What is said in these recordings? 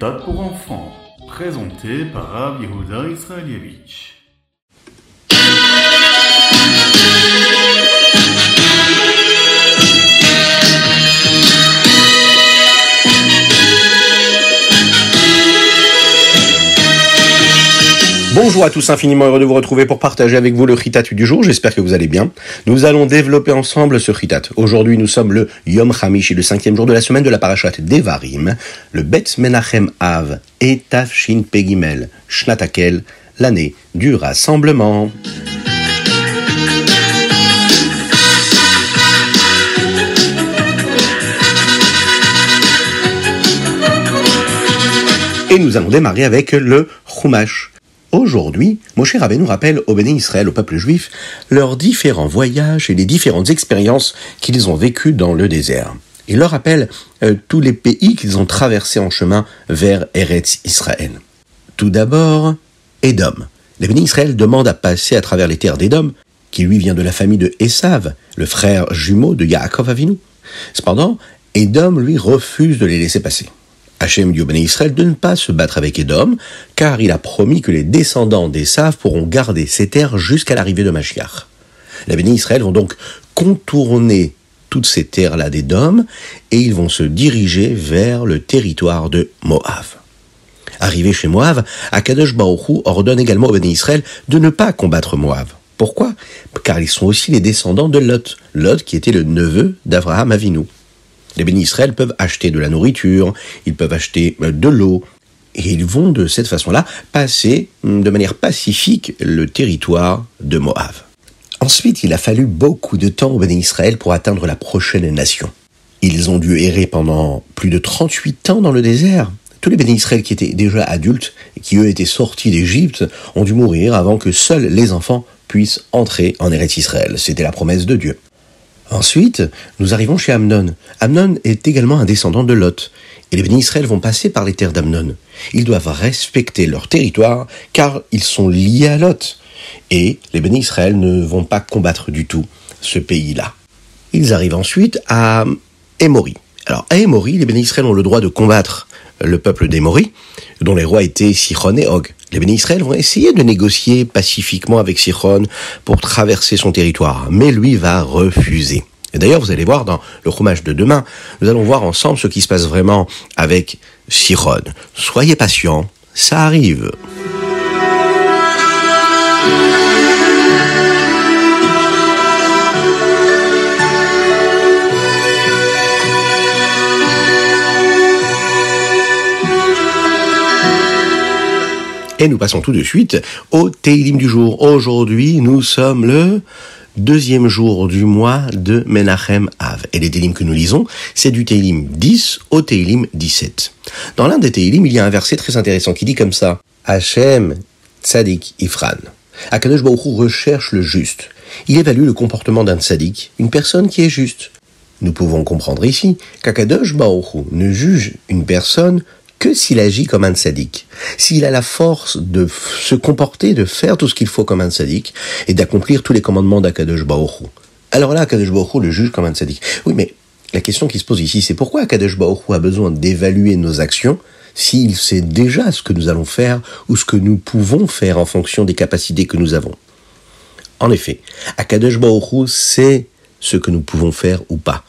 Ritat pour enfants, présenté par Rav Yehuda Israelievich. Bonjour à tous, infiniment heureux de vous retrouver pour partager avec vous le Ritat du jour. J'espère que vous allez bien. Nous allons développer ensemble ce Ritat. Aujourd'hui, nous sommes le Yom Hamish, le cinquième jour de la semaine de la parashat Devarim, le Bet Menachem Av et Tafshin Pegimel, Shnatakel, l'année du rassemblement. Et nous allons démarrer avec le Chumash. Aujourd'hui, Moshe Rabbeinu rappelle au Béni Israël, au peuple juif, leurs différents voyages et les différentes expériences qu'ils ont vécues dans le désert. Il leur rappelle euh, tous les pays qu'ils ont traversés en chemin vers Eretz Israël. Tout d'abord, Édom. Les Béni Israël demandent à passer à travers les terres d'Édom, qui lui vient de la famille de Esav, le frère jumeau de Yaakov Avinu. Cependant, Édom lui refuse de les laisser passer. Hachem dit au Béné Israël de ne pas se battre avec Édom, car il a promis que les descendants d'Esav pourront garder ces terres jusqu'à l'arrivée de Mashiach. Les Béné Israël vont donc contourner toutes ces terres-là d'Édom, et ils vont se diriger vers le territoire de Moab. Arrivé chez Moab, Akadosh Baruch ordonne également au Béné Israël de ne pas combattre Moab. Pourquoi? Car ils sont aussi les descendants de Lot, Lot qui était le neveu d'Abraham Avinu. Les bénis Israël peuvent acheter de la nourriture, ils peuvent acheter de l'eau, et ils vont de cette façon-là passer de manière pacifique le territoire de Moab. Ensuite, il a fallu beaucoup de temps aux bénis Israël pour atteindre la prochaine nation. Ils ont dû errer pendant plus de 38 ans dans le désert. Tous les bénis Israël qui étaient déjà adultes et qui eux étaient sortis d'Égypte ont dû mourir avant que seuls les enfants puissent entrer en Eretz Israël. C'était la promesse de Dieu. Ensuite, nous arrivons chez Amnon. Amnon est également un descendant de Lot. Et les bénis Israël vont passer par les terres d'Amnon. Ils doivent respecter leur territoire car ils sont liés à Lot. Et les bénis Israël ne vont pas combattre du tout ce pays-là. Ils arrivent ensuite à Émori. Alors à Émori, les bénis Israël ont le droit de combattre le peuple d'Émori, dont les rois étaient Sichon et Og. Les bénis Israël vont essayer de négocier pacifiquement avec Sichon pour traverser son territoire, mais lui va refuser. Et d'ailleurs, vous allez voir dans le roumage de demain, nous allons voir ensemble ce qui se passe vraiment avec Sichon. Soyez patients, ça arrive. Et nous passons tout de suite au Teilim du jour. Aujourd'hui, nous sommes le deuxième jour du mois de Menachem Av. Et les Teilim que nous lisons, c'est du Teilim 10 au Teilim 17. Dans l'un des Teilim, il y a un verset très intéressant qui dit comme ça Hachem Tzadik Ifran. Akadosh Baruch Hu recherche le juste. Il évalue le comportement d'un tzadik, une personne qui est juste. Nous pouvons comprendre ici qu'Akadosh Baruch Hu ne juge une personne que s'il agit comme un sadique, s'il a la force de se comporter, de faire tout ce qu'il faut comme un sadique, et d'accomplir tous les commandements d'Akadosh Baoru. Alors là, Akadosh Baoru le juge comme un sadique. Oui, mais la question qui se pose ici, c'est pourquoi Akadosh Baoru a besoin d'évaluer nos actions s'il sait déjà ce que nous allons faire ou ce que nous pouvons faire en fonction des capacités que nous avons? En effet, Akadosh Baoru sait ce que nous pouvons faire ou pas,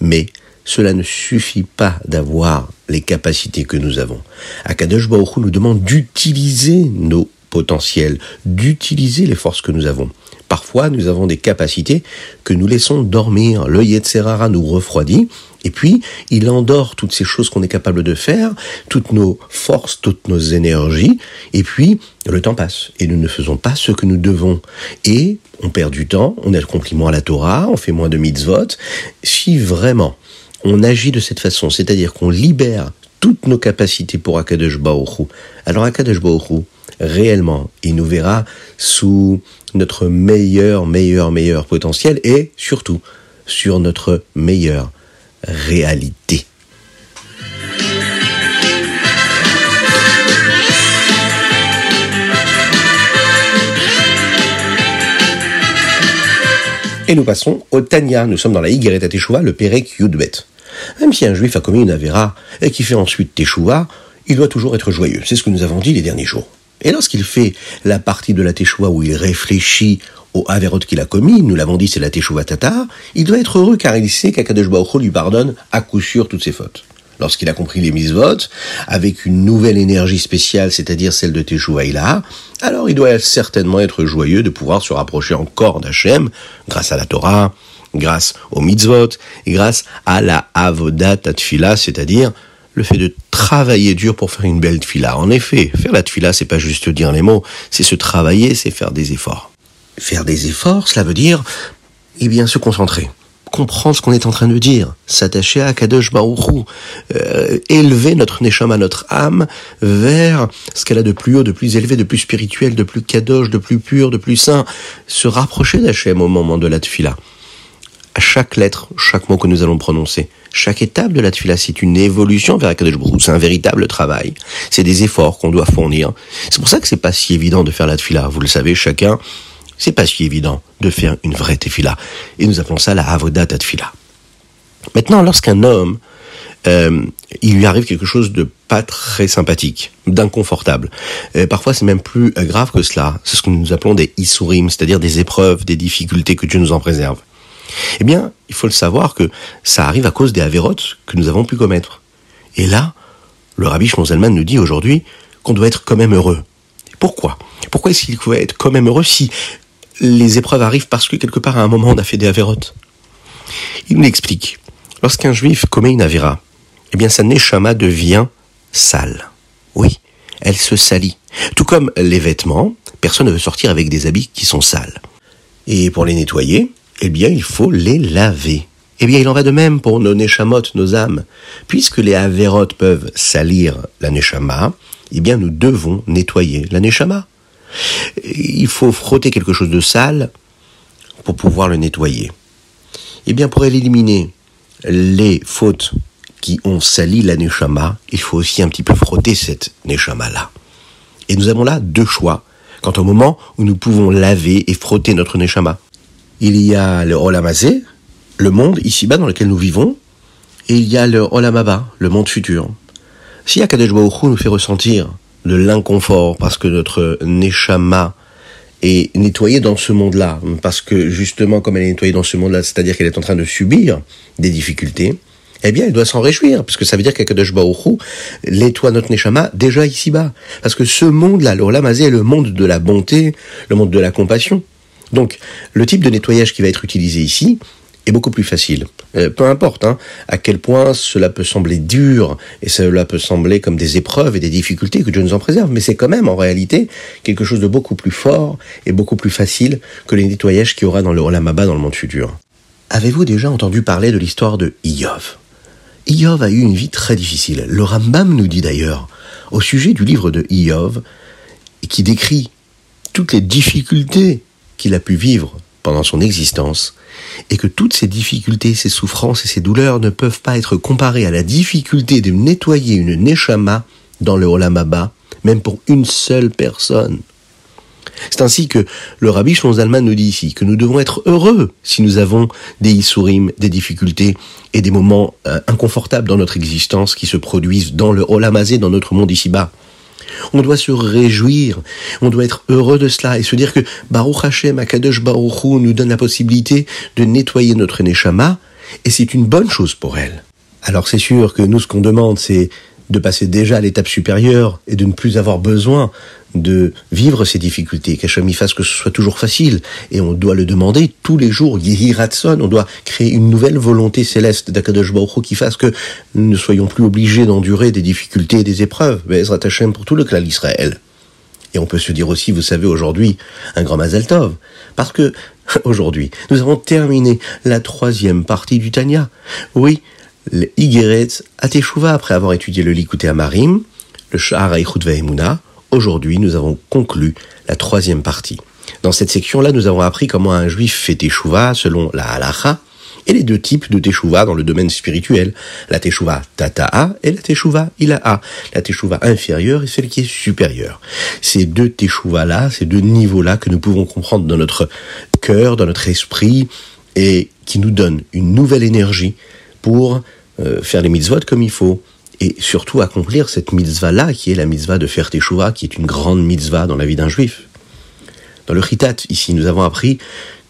mais cela ne suffit pas d'avoir les capacités que nous avons. Akadosh Baruch nous demande d'utiliser nos potentiels, d'utiliser les forces que nous avons. Parfois, nous avons des capacités que nous laissons dormir. Le Yetzerara nous refroidit, et puis il endort toutes ces choses qu'on est capable de faire, toutes nos forces, toutes nos énergies, et puis le temps passe, et nous ne faisons pas ce que nous devons. Et on perd du temps, on a le compliment à la Torah, on fait moins de mitzvot. Si vraiment on agit de cette façon, c'est-à-dire qu'on libère toutes nos capacités pour Akadosh Baoru. Alors Akadosh Baoru, réellement, il nous verra sous notre meilleur, meilleur, meilleur potentiel et surtout sur notre meilleure réalité. Et nous passons au Tanya. Nous sommes dans la Higueret Teshuvah, le Perek Yudbet. Même si un juif a commis une avéra et qui fait ensuite Teshuvah, il doit toujours être joyeux. C'est ce que nous avons dit les derniers jours. Et lorsqu'il fait la partie de la Teshuvah où il réfléchit au Averot qu'il a commis, nous l'avons dit, c'est la Teshuvah Tata, il doit être heureux car il sait qu'Akadosh Baruch lui pardonne à coup sûr toutes ses fautes. Lorsqu'il a compris les mises-votes, avec une nouvelle énergie spéciale, c'est-à-dire celle de Teshuvah Ilah, alors il doit certainement être joyeux de pouvoir se rapprocher encore d'Hachem, grâce à la Torah, grâce aux mitzvot, et grâce à la Avodat Tfila, c'est-à-dire le fait de travailler dur pour faire une belle tfila. En effet, faire la tfila, c'est pas juste dire les mots, c'est se travailler, c'est faire des efforts. Faire des efforts, cela veut dire, eh bien, se concentrer, comprendre ce qu'on est en train de dire, s'attacher à Kadosh Baruchou, euh, élever notre neshama, notre âme, vers ce qu'elle a de plus haut, de plus élevé, de plus spirituel, de plus kadosh, de plus pur, de plus saint, se rapprocher d'Hachem au moment de la tfila. À chaque lettre, chaque mot que nous allons prononcer, chaque étape de la tefila, c'est une évolution vers Akadosh Baruch C'est un véritable travail. C'est des efforts qu'on doit fournir. C'est pour ça que c'est pas si évident de faire la tefila. Vous le savez, chacun, c'est pas si évident de faire une vraie tefila. Et nous appelons ça la avodat tefila. Maintenant, lorsqu'un homme, euh, il lui arrive quelque chose de pas très sympathique, d'inconfortable. Euh, parfois, c'est même plus grave que cela. C'est ce que nous appelons des isurim, c'est-à-dire des épreuves, des difficultés que Dieu nous en préserve. Eh bien, il faut le savoir que ça arrive à cause des avérotes que nous avons pu commettre. Et là, le rabbi Shmonzelman nous dit aujourd'hui qu'on doit être quand même heureux. Pourquoi? Pourquoi est-ce qu'il faut être quand même heureux si les épreuves arrivent parce que quelque part à un moment on a fait des avérotes? Il nous explique. Lorsqu'un juif commet une avéra, eh bien sa neshama devient sale. Oui, elle se salit. Tout comme les vêtements, personne ne veut sortir avec des habits qui sont sales. Et pour les nettoyer, eh bien, il faut les laver. Eh bien, il en va de même pour nos neshamot, nos âmes. Puisque les avérotes peuvent salir la neshama, eh bien, nous devons nettoyer la neshama. Il faut frotter quelque chose de sale pour pouvoir le nettoyer. Eh bien, pour éliminer les fautes qui ont sali la neshama, il faut aussi un petit peu frotter cette neshama-là. Et nous avons là deux choix quant au moment où nous pouvons laver et frotter notre neshama il y a le Olamazé, le monde ici-bas dans lequel nous vivons, et il y a le Olamaba, le monde futur. Si Akadosh nous fait ressentir de l'inconfort parce que notre Neshama est nettoyée dans ce monde-là, parce que justement comme elle est nettoyée dans ce monde-là, c'est-à-dire qu'elle est en train de subir des difficultés, eh bien, elle doit s'en réjouir, parce que ça veut dire qu'Akadosh Baruch nettoie notre Neshama déjà ici-bas. Parce que ce monde-là, le Olamazé est le monde de la bonté, le monde de la compassion. Donc, le type de nettoyage qui va être utilisé ici est beaucoup plus facile. Euh, peu importe hein, à quel point cela peut sembler dur et cela peut sembler comme des épreuves et des difficultés que Dieu nous en préserve, mais c'est quand même en réalité quelque chose de beaucoup plus fort et beaucoup plus facile que les nettoyages qu'il y aura dans le Olamaba dans le monde futur. Avez-vous déjà entendu parler de l'histoire de Iyov? Iyov a eu une vie très difficile. Le Rambam nous dit d'ailleurs, au sujet du livre de Iyov, qui décrit toutes les difficultés qu'il a pu vivre pendant son existence, et que toutes ces difficultés, ces souffrances et ces douleurs ne peuvent pas être comparées à la difficulté de nettoyer une neshama dans le Olamaba, même pour une seule personne. C'est ainsi que le rabbi Zalman nous dit ici que nous devons être heureux si nous avons des isurim, des difficultés et des moments euh, inconfortables dans notre existence qui se produisent dans le Olamazé, dans notre monde ici-bas. On doit se réjouir, on doit être heureux de cela et se dire que Baruch Hashem, Akadosh Baruch Hu, nous donne la possibilité de nettoyer notre Neshama et c'est une bonne chose pour elle. Alors c'est sûr que nous, ce qu'on demande, c'est de passer déjà à l'étape supérieure et de ne plus avoir besoin de vivre ces difficultés, qu'Hachem y fasse que ce soit toujours facile. Et on doit le demander tous les jours. Yehi on doit créer une nouvelle volonté céleste d'Akadosh Baruch qui fasse que nous ne soyons plus obligés d'endurer des difficultés et des épreuves. Ezrat Hashem pour tout le clan d'Israël. Et on peut se dire aussi, vous savez, aujourd'hui, un grand Mazel Tov. Parce que, aujourd'hui, nous avons terminé la troisième partie du Tanya. Oui, le Igeret Ateshuva, après avoir étudié le Likuté Amarim, le Shahar Ve'emuna, Aujourd'hui, nous avons conclu la troisième partie. Dans cette section-là, nous avons appris comment un juif fait teshuva selon la halacha et les deux types de teshuva dans le domaine spirituel. La teshuva tata'a et la teshuva ila'a. La teshuva inférieure et celle qui est supérieure. Ces deux teshuva-là, ces deux niveaux-là que nous pouvons comprendre dans notre cœur, dans notre esprit et qui nous donnent une nouvelle énergie pour euh, faire les mitzvot comme il faut et surtout accomplir cette mitzvah-là, qui est la mitzvah de faire teshuva, qui est une grande mitzvah dans la vie d'un juif. Dans le Chitat, ici, nous avons appris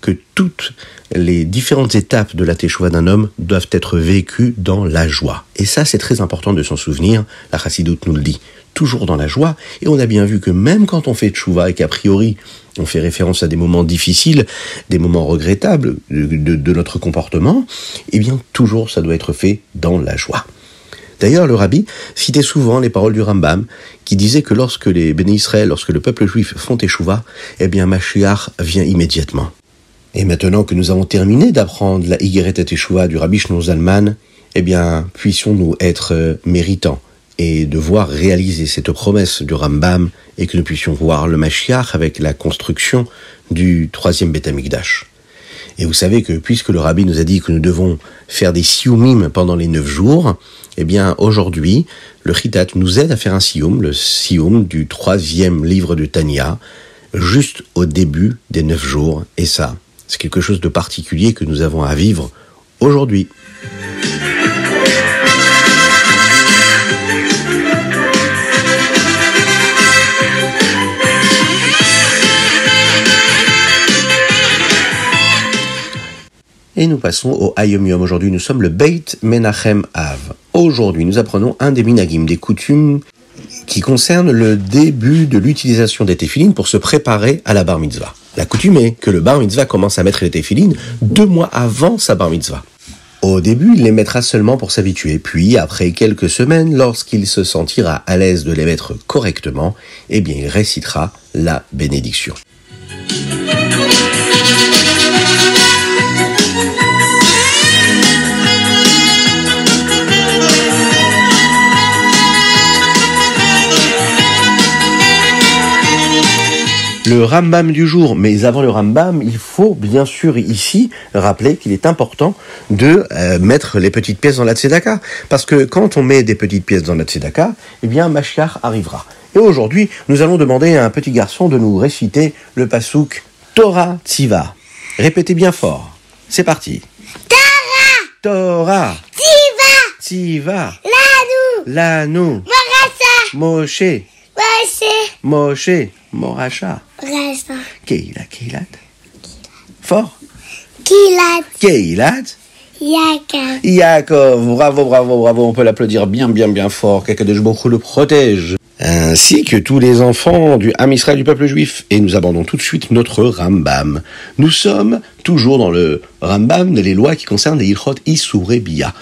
que toutes les différentes étapes de la teshuva d'un homme doivent être vécues dans la joie. Et ça, c'est très important de s'en souvenir. La chassidoute nous le dit. Toujours dans la joie. Et on a bien vu que même quand on fait teshuva et qu'a priori, on fait référence à des moments difficiles, des moments regrettables de, de notre comportement, eh bien, toujours ça doit être fait dans la joie. D'ailleurs, le rabbi citait souvent les paroles du Rambam, qui disait que lorsque les bénis Israël, lorsque le peuple juif font échouva, eh bien, Mashiach vient immédiatement. Et maintenant que nous avons terminé d'apprendre la Higeret et Teshuvah du Rabbi Shnour Zalman, eh bien, puissions-nous être euh, méritants et de voir réaliser cette promesse du Rambam et que nous puissions voir le Mashiach avec la construction du troisième Beth Amikdash. Et vous savez que puisque le Rabbi nous a dit que nous devons faire des siumim pendant les neuf jours, eh bien aujourd'hui, le Chitat nous aide à faire un sium, le sium du troisième livre de Tanya, juste au début des neuf jours. Et ça, c'est quelque chose de particulier que nous avons à vivre aujourd'hui. Et nous passons au Ayom Yom. Aujourd'hui, nous sommes le Beit Menachem Av. Aujourd'hui, nous apprenons un des minagim, des coutumes qui concernent le début de l'utilisation des téphilines pour se préparer à la bar mitzvah. La coutume est que le bar mitzvah commence à mettre les téphilines deux mois avant sa bar mitzvah. Au début, il les mettra seulement pour s'habituer, puis après quelques semaines, lorsqu'il se sentira à l'aise de les mettre correctement, eh bien il récitera la bénédiction. Le Rambam du jour. Mais avant le Rambam, il faut bien sûr ici rappeler qu'il est important de euh, mettre les petites pièces dans la tzedaka. Parce que quand on met des petites pièces dans la tzedaka, eh bien Mashiach arrivera. Et aujourd'hui, nous allons demander à un petit garçon de nous réciter le pasouk Torah Tziva. Répétez bien fort. C'est parti. Torah Torah Tiva Tziva Lanu Lanu Morasa Moshe Moshe Moshe Moracha Rasa Keilat Keilat. Fort. Kilat Keilat. Yaka Yaakov, bravo, bravo, bravo, on peut l'applaudir bien, bien, bien fort, qu'Akadosh Baruch le protège. Ainsi que tous les enfants du Ham Israël du peuple juif. Et nous abordons tout de suite notre Rambam. Nous sommes toujours dans le Rambam, les lois qui concernent les Ilchot Isuré Bia.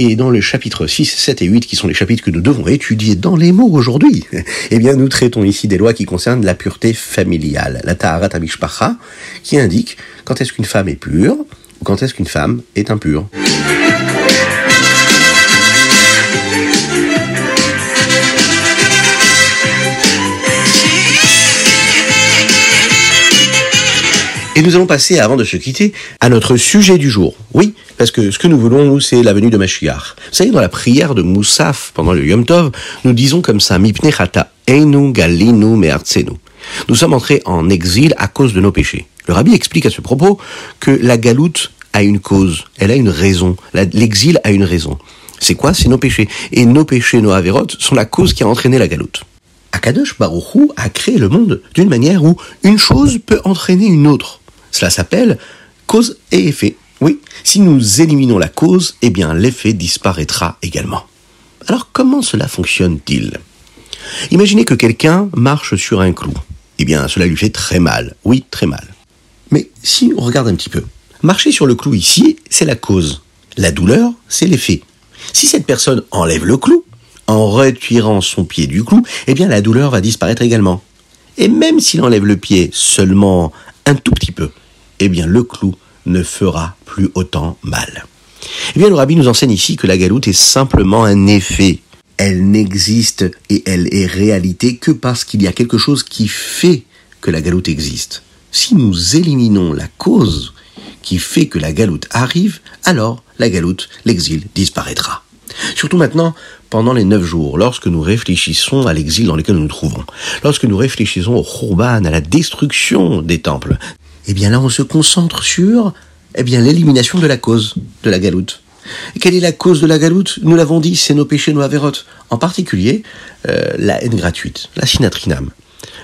Et dans le chapitre 6, 7 et 8, qui sont les chapitres que nous devons étudier dans les mots aujourd'hui, eh bien, nous traitons ici des lois qui concernent la pureté familiale, la Taharat Amishpacha, qui indique quand est-ce qu'une femme est pure, ou quand est-ce qu'une femme est impure. Et nous allons passer, avant de se quitter, à notre sujet du jour. Oui, parce que ce que nous voulons, c'est la venue de Mashiach. Vous savez, dans la prière de Moussaf, pendant le Yom Tov, nous disons comme ça, Mipne chata, einu galinu. Nous sommes entrés en exil à cause de nos péchés. Le rabbi explique à ce propos que la galoute a une cause, elle a une raison. L'exil a une raison. C'est quoi? C'est nos péchés. Et nos péchés, nos avérotes, sont la cause qui a entraîné la galoute. Akadosh Baruch Hu a créé le monde d'une manière où une chose peut entraîner une autre. Cela s'appelle cause et effet. Oui, si nous éliminons la cause, eh bien l'effet disparaîtra également. Alors comment cela fonctionne-t-il? Imaginez que quelqu'un marche sur un clou. Eh bien cela lui fait très mal. Oui, très mal. Mais si on regarde un petit peu, marcher sur le clou ici, c'est la cause. La douleur, c'est l'effet. Si cette personne enlève le clou, en retirant son pied du clou, eh bien la douleur va disparaître également. Et même s'il enlève le pied seulement un tout petit peu, eh bien le clou ne fera plus autant mal. Eh bien le rabbi nous enseigne ici que la galoute est simplement un effet. Elle n'existe et elle est réalité que parce qu'il y a quelque chose qui fait que la galoute existe. Si nous éliminons la cause qui fait que la galoute arrive, alors la galoute, l'exil, disparaîtra. Surtout maintenant, pendant les neuf jours, lorsque nous réfléchissons à l'exil dans lequel nous nous trouvons, lorsque nous réfléchissons au Khurban, à la destruction des temples, eh bien là on se concentre sur eh bien l'élimination de la cause de la galoute. Et quelle est la cause de la galoute? Nous l'avons dit, c'est nos péchés, nos avérotes. En particulier, euh, la haine gratuite, la sinatrinam.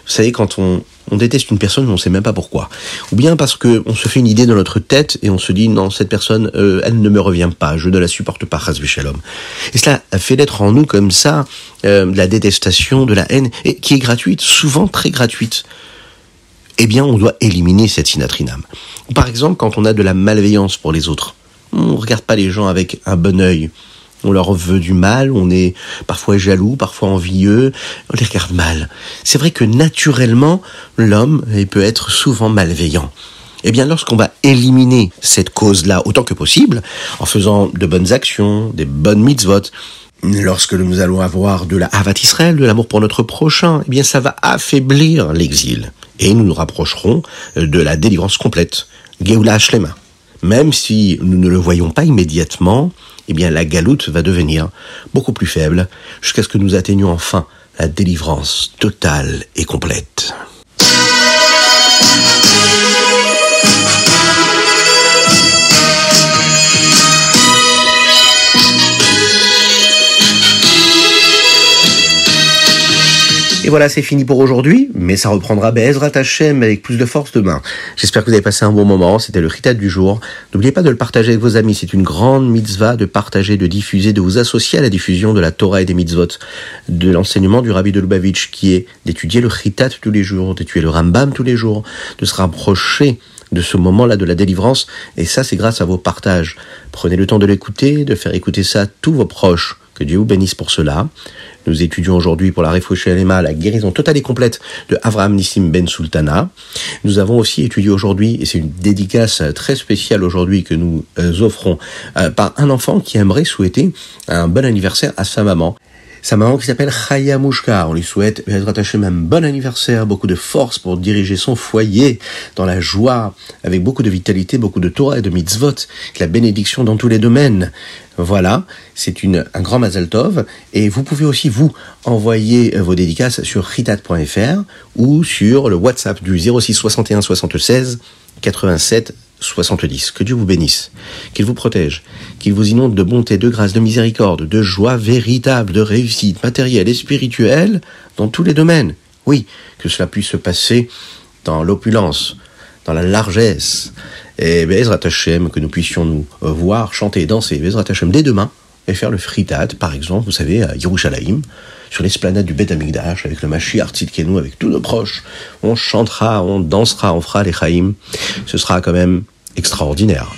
Vous savez, quand on, on déteste une personne, on ne sait même pas pourquoi. Ou bien parce qu'on se fait une idée dans notre tête et on se dit non, cette personne, euh, elle ne me revient pas, je ne la supporte pas, Shalom. Et cela fait naître en nous comme ça euh, de la détestation, de la haine, qui est gratuite, souvent très gratuite. Eh bien, on doit éliminer cette sinatrinam. Par exemple, quand on a de la malveillance pour les autres, on ne regarde pas les gens avec un bon œil on leur veut du mal, on est parfois jaloux, parfois envieux, on les regarde mal. C'est vrai que naturellement, l'homme peut être souvent malveillant. Eh bien, lorsqu'on va éliminer cette cause-là autant que possible, en faisant de bonnes actions, des bonnes mitzvot, lorsque nous allons avoir de la Havat Israël, de l'amour pour notre prochain, eh bien, ça va affaiblir l'exil. Et nous nous rapprocherons de la délivrance complète. Geoula Shlema. Même si nous ne le voyons pas immédiatement, eh bien la galoute va devenir beaucoup plus faible jusqu'à ce que nous atteignions enfin la délivrance totale et complète. Et voilà, c'est fini pour aujourd'hui, mais ça reprendra Be'ezrat Hashem avec plus de force demain. J'espère que vous avez passé un bon moment, c'était le Ritat du jour. N'oubliez pas de le partager avec vos amis, c'est une grande mitzvah de partager, de diffuser, de vous associer à la diffusion de la Torah et des mitzvot, de l'enseignement du Rabbi de Lubavitch, qui est d'étudier le Ritat tous les jours, d'étudier le Rambam tous les jours, de se rapprocher de ce moment-là de la délivrance, et ça c'est grâce à vos partages. Prenez le temps de l'écouter, de faire écouter ça à tous vos proches. Que Dieu vous bénisse pour cela. Nous étudions aujourd'hui pour la Alema la guérison totale et complète de Avraham Nissim Ben Sultana. Nous avons aussi étudié aujourd'hui, et c'est une dédicace très spéciale aujourd'hui que nous euh, offrons euh, par un enfant qui aimerait souhaiter un bon anniversaire à sa maman. Sa maman qui s'appelle Chaya Mouchka. On lui souhaite un bon anniversaire, beaucoup de force pour diriger son foyer dans la joie, avec beaucoup de vitalité, beaucoup de Torah et de mitzvot, la bénédiction dans tous les domaines. Voilà, c'est un grand Mazel Tov. Et vous pouvez aussi, vous, envoyer vos dédicaces sur ritat.fr ou sur le WhatsApp du 06 61 76 87 70. Que Dieu vous bénisse, qu'il vous protège, qu'il vous inonde de bonté, de grâce, de miséricorde, de joie véritable, de réussite matérielle et spirituelle dans tous les domaines. Oui, que cela puisse se passer dans l'opulence, dans la largesse. Et Bezrat Hashem, que nous puissions nous voir, chanter, danser, Bezrat Hashem dès demain, et faire le fritat, par exemple, vous savez, à Yerushalayim, sur l'esplanade du Bet Amigdash, avec le Mashiach Tzidkenu, avec tous nos proches. On chantera, on dansera, on fera les Chaim. Ce sera quand même extraordinaire.